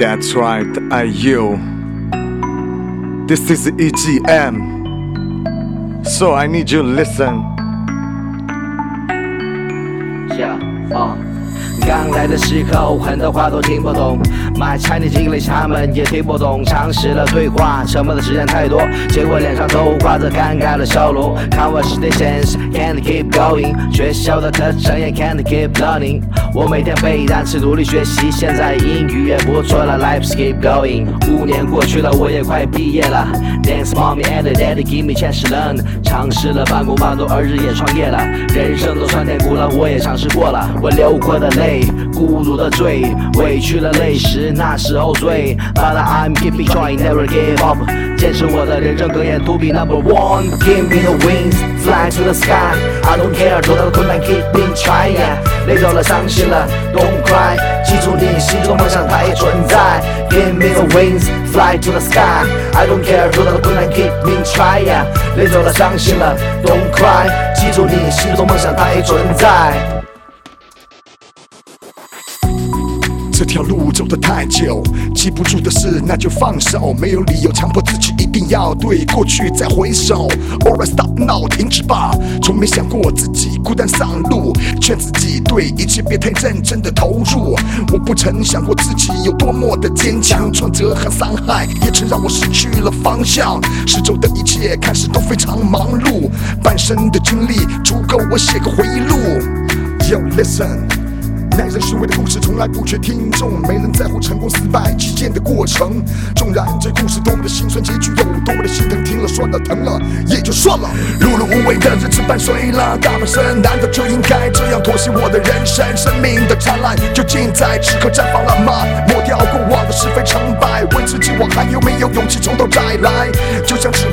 That's right, I you. This is EGM. So I need you to listen. Yeah, uh. 刚来的时候，很多话都听不懂。My Chinese English 他们也听不懂。尝试了对话，沉默的时间太多，结果脸上都挂着尴尬的笑容。Conversations can't keep going，学校的课程也 can't keep learning。我每天背单词，努力学习，现在英语也不错了。，life's keep going，五年过去了，我也快毕业了。Thanks mommy and daddy give me chance to learn。尝试了半工半读，儿子也创业了。人生都酸甜苦辣，我也尝试过了。我流过的泪。孤独的醉，委屈了泪时，那时候醉。But I'm keeping trying, never give up。坚持我的人生格言，to be number one。Give me the wings, fly to the sky。I don't care，多大的困难，keeping trying。累着了，伤心了，don't cry。记住你心中梦想，它也存在。Give me the wings, fly to the sky。I don't care，多大的困难，keeping trying。累着了，伤心了，don't cry。记住你心中梦想，它也存在。这条路走得太久，记不住的事那就放手，没有理由强迫自己一定要对过去再回首。Or stop now，停止吧，从没想过自己孤单上路，劝自己对一切别太认真的投入。我不曾想过自己有多么的坚强，挫折和伤害也曾让我失去了方向。四周的一切看似都非常忙碌，半生的经历足够我写个回忆录。Yo listen。耐人寻味的故事从来不缺听众，没人在乎成功失败之间的过程。纵然这故事多么的心酸，结局有多么的心疼，听了算了，疼了也就算了。碌碌无为的日子伴随了大半生，难道就应该这样妥协我的人生？生命的灿烂究竟在此刻绽放了吗？抹掉过往的是非成败，问自己我还有没有勇气从头再来？就像是。